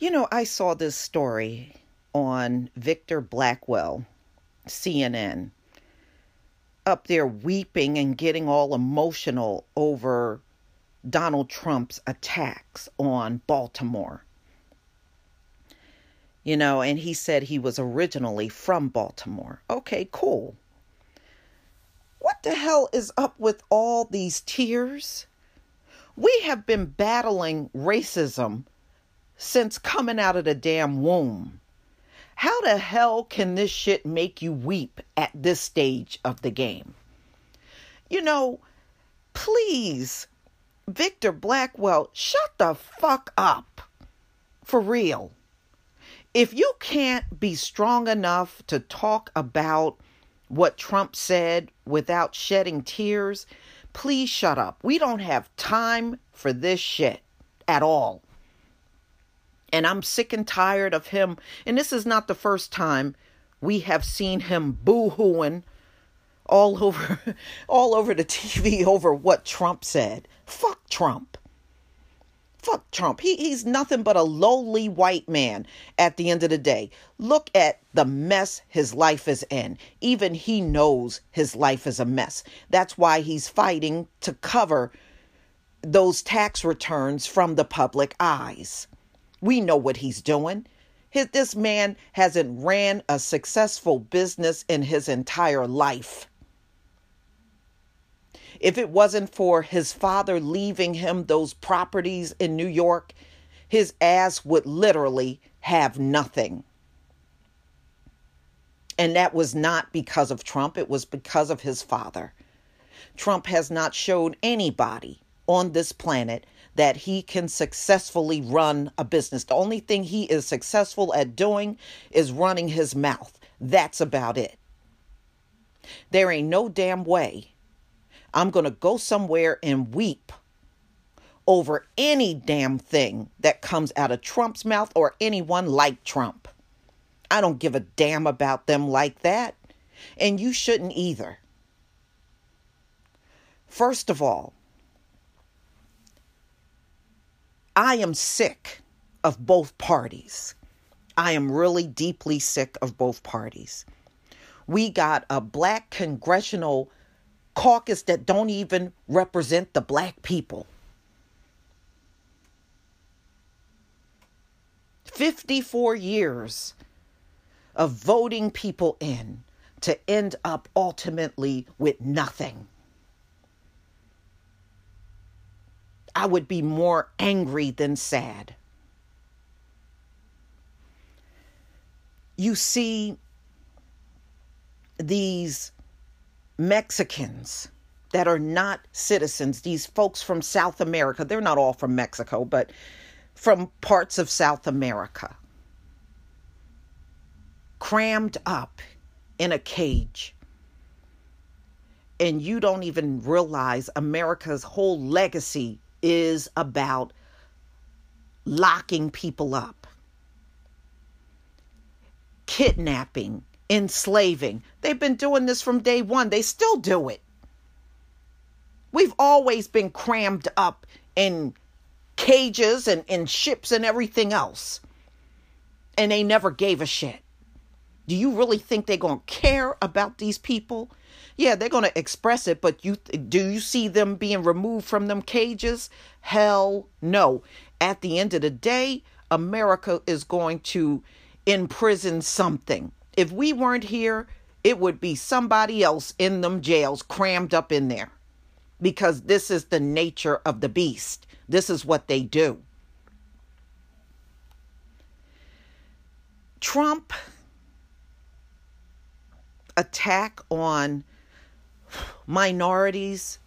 You know, I saw this story on Victor Blackwell, CNN, up there weeping and getting all emotional over Donald Trump's attacks on Baltimore. You know, and he said he was originally from Baltimore. Okay, cool. What the hell is up with all these tears? We have been battling racism since coming out of the damn womb. How the hell can this shit make you weep at this stage of the game? You know, please, Victor Blackwell, shut the fuck up. For real. If you can't be strong enough to talk about what Trump said without shedding tears, please shut up. We don't have time for this shit at all. And I'm sick and tired of him. And this is not the first time we have seen him boo-hooing all over all over the TV over what Trump said. Fuck Trump. Fuck Trump. He, he's nothing but a lowly white man at the end of the day. Look at the mess his life is in. Even he knows his life is a mess. That's why he's fighting to cover those tax returns from the public eyes. We know what he's doing. His, this man hasn't ran a successful business in his entire life. If it wasn't for his father leaving him those properties in New York, his ass would literally have nothing. And that was not because of Trump, it was because of his father. Trump has not showed anybody on this planet that he can successfully run a business. The only thing he is successful at doing is running his mouth. That's about it. There ain't no damn way I'm going to go somewhere and weep over any damn thing that comes out of Trump's mouth or anyone like Trump. I don't give a damn about them like that. And you shouldn't either. First of all, I am sick of both parties. I am really deeply sick of both parties. We got a black congressional caucus that don't even represent the black people. 54 years of voting people in to end up ultimately with nothing. I would be more angry than sad. You see these Mexicans that are not citizens, these folks from South America, they're not all from Mexico, but from parts of South America, crammed up in a cage. And you don't even realize America's whole legacy is about locking people up, kidnapping, enslaving. They've been doing this from day one. They still do it. We've always been crammed up in cages and in ships and everything else. And they never gave a shit. Do you really think they're going to care about these people? Yeah, they're going to express it, but you do you see them being removed from them cages? Hell no. At the end of the day, America is going to imprison something. If we weren't here, it would be somebody else in them jails crammed up in there. Because this is the nature of the beast. This is what they do. Trump attack on minorities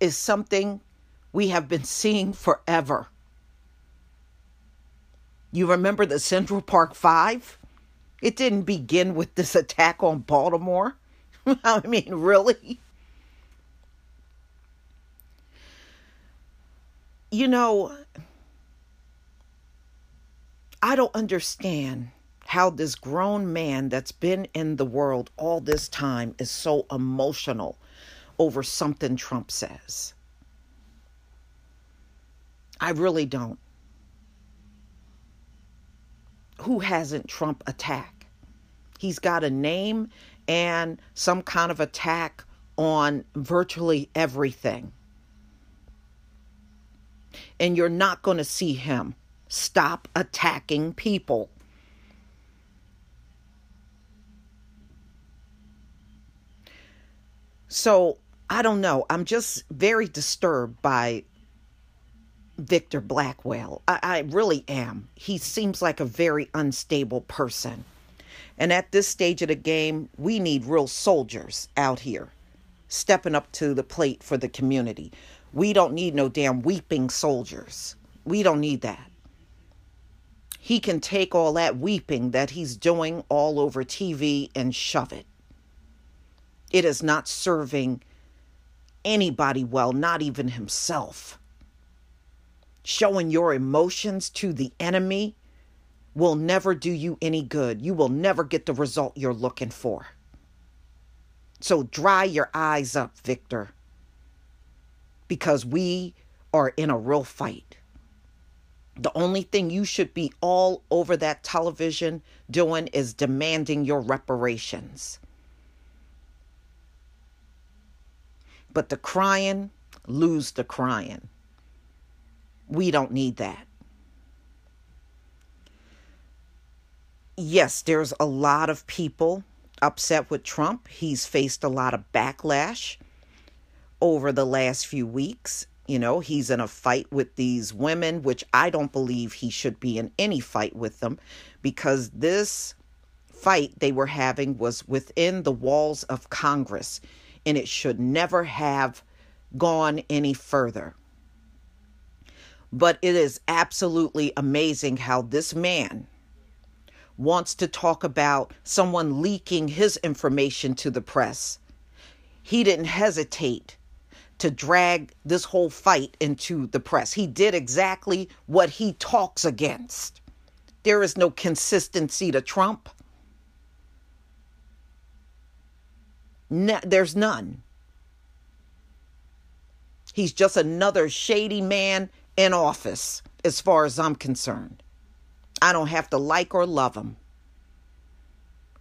is something we have been seeing forever. You remember the Central Park Five? It didn't begin with this attack on Baltimore. I mean, really? You know, I don't understand how this grown man that's been in the world all this time is so emotional over something Trump says. I really don't. Who hasn't Trump attack? He's got a name and some kind of attack on virtually everything. And you're not going to see him stop attacking people. So I don't know. I'm just very disturbed by Victor Blackwell. I, I, really am. He seems like a very unstable person. And at this stage of the game, we need real soldiers out here stepping up to the plate for the community. We don't need no damn weeping soldiers. We don't need that. He can take all that weeping that he's doing all over TV and shove it. It is not serving anybody well, not even himself. Showing your emotions to the enemy will never do you any good. You will never get the result you're looking for. So dry your eyes up, Victor, because we are in a real fight. The only thing you should be all over that television doing is demanding your reparations. But the crying, lose the crying. We don't need that. Yes, there's a lot of people upset with Trump. He's faced a lot of backlash over the last few weeks. You know, he's in a fight with these women, which I don't believe he should be in any fight with them because this fight they were having was within the walls of Congress and it should never have gone any further. But it is absolutely amazing how this man wants to talk about someone leaking his information to the press. He didn't hesitate to drag this whole fight into the press. He did exactly what he talks against. There is no consistency to Trump. There's none. He's just another shady man in office, as far as I'm concerned. I don't have to like or love him.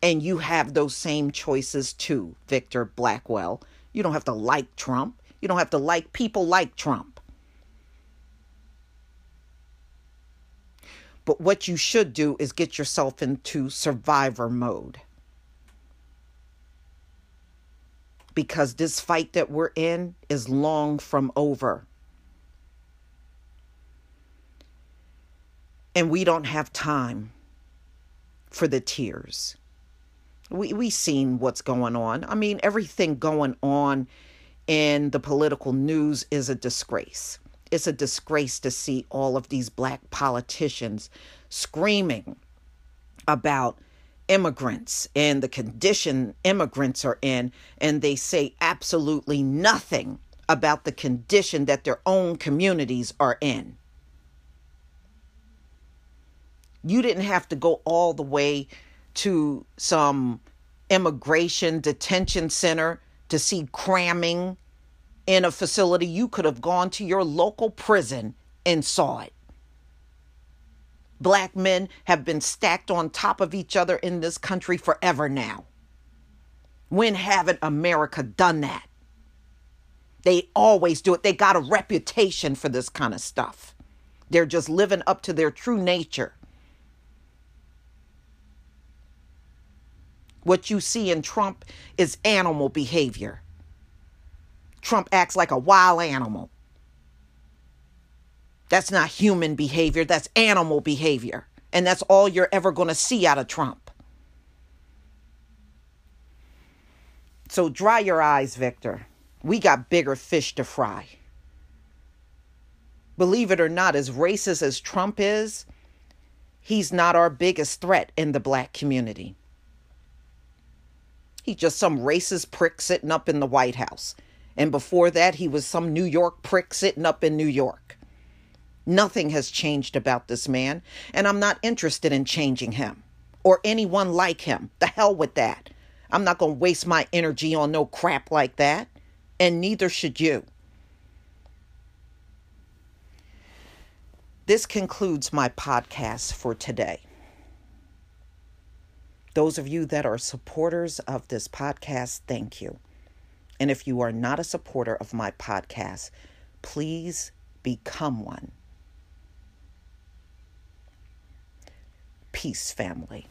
And you have those same choices too, Victor Blackwell. You don't have to like Trump. You don't have to like people like Trump. But what you should do is get yourself into survivor mode. Because this fight that we're in is long from over. And we don't have time for the tears. We we seen what's going on. I mean, everything going on in the political news is a disgrace. It's a disgrace to see all of these black politicians screaming about immigrants and the condition immigrants are in, and they say absolutely nothing about the condition that their own communities are in. You didn't have to go all the way to some immigration detention center to see cramming in a facility. You could have gone to your local prison and saw it black men have been stacked on top of each other in this country forever now. When haven't America done that? They always do it. They got a reputation for this kind of stuff. They're just living up to their true nature. What you see in Trump is animal behavior. Trump acts like a wild animal. That's not human behavior, that's animal behavior. And that's all you're ever going to see out of Trump. So dry your eyes, Victor. We got bigger fish to fry. Believe it or not, as racist as Trump is, he's not our biggest threat in the black community. He's just some racist prick sitting up in the White House. And before that, he was some New York prick sitting up in New York. Nothing has changed about this man, and I'm not interested in changing him or anyone like him. The hell with that. I'm not going to waste my energy on no crap like that, and neither should you. This concludes my podcast for today. Those of you that are supporters of this podcast, thank you. And if you are not a supporter of my podcast, please become one. Peace, family.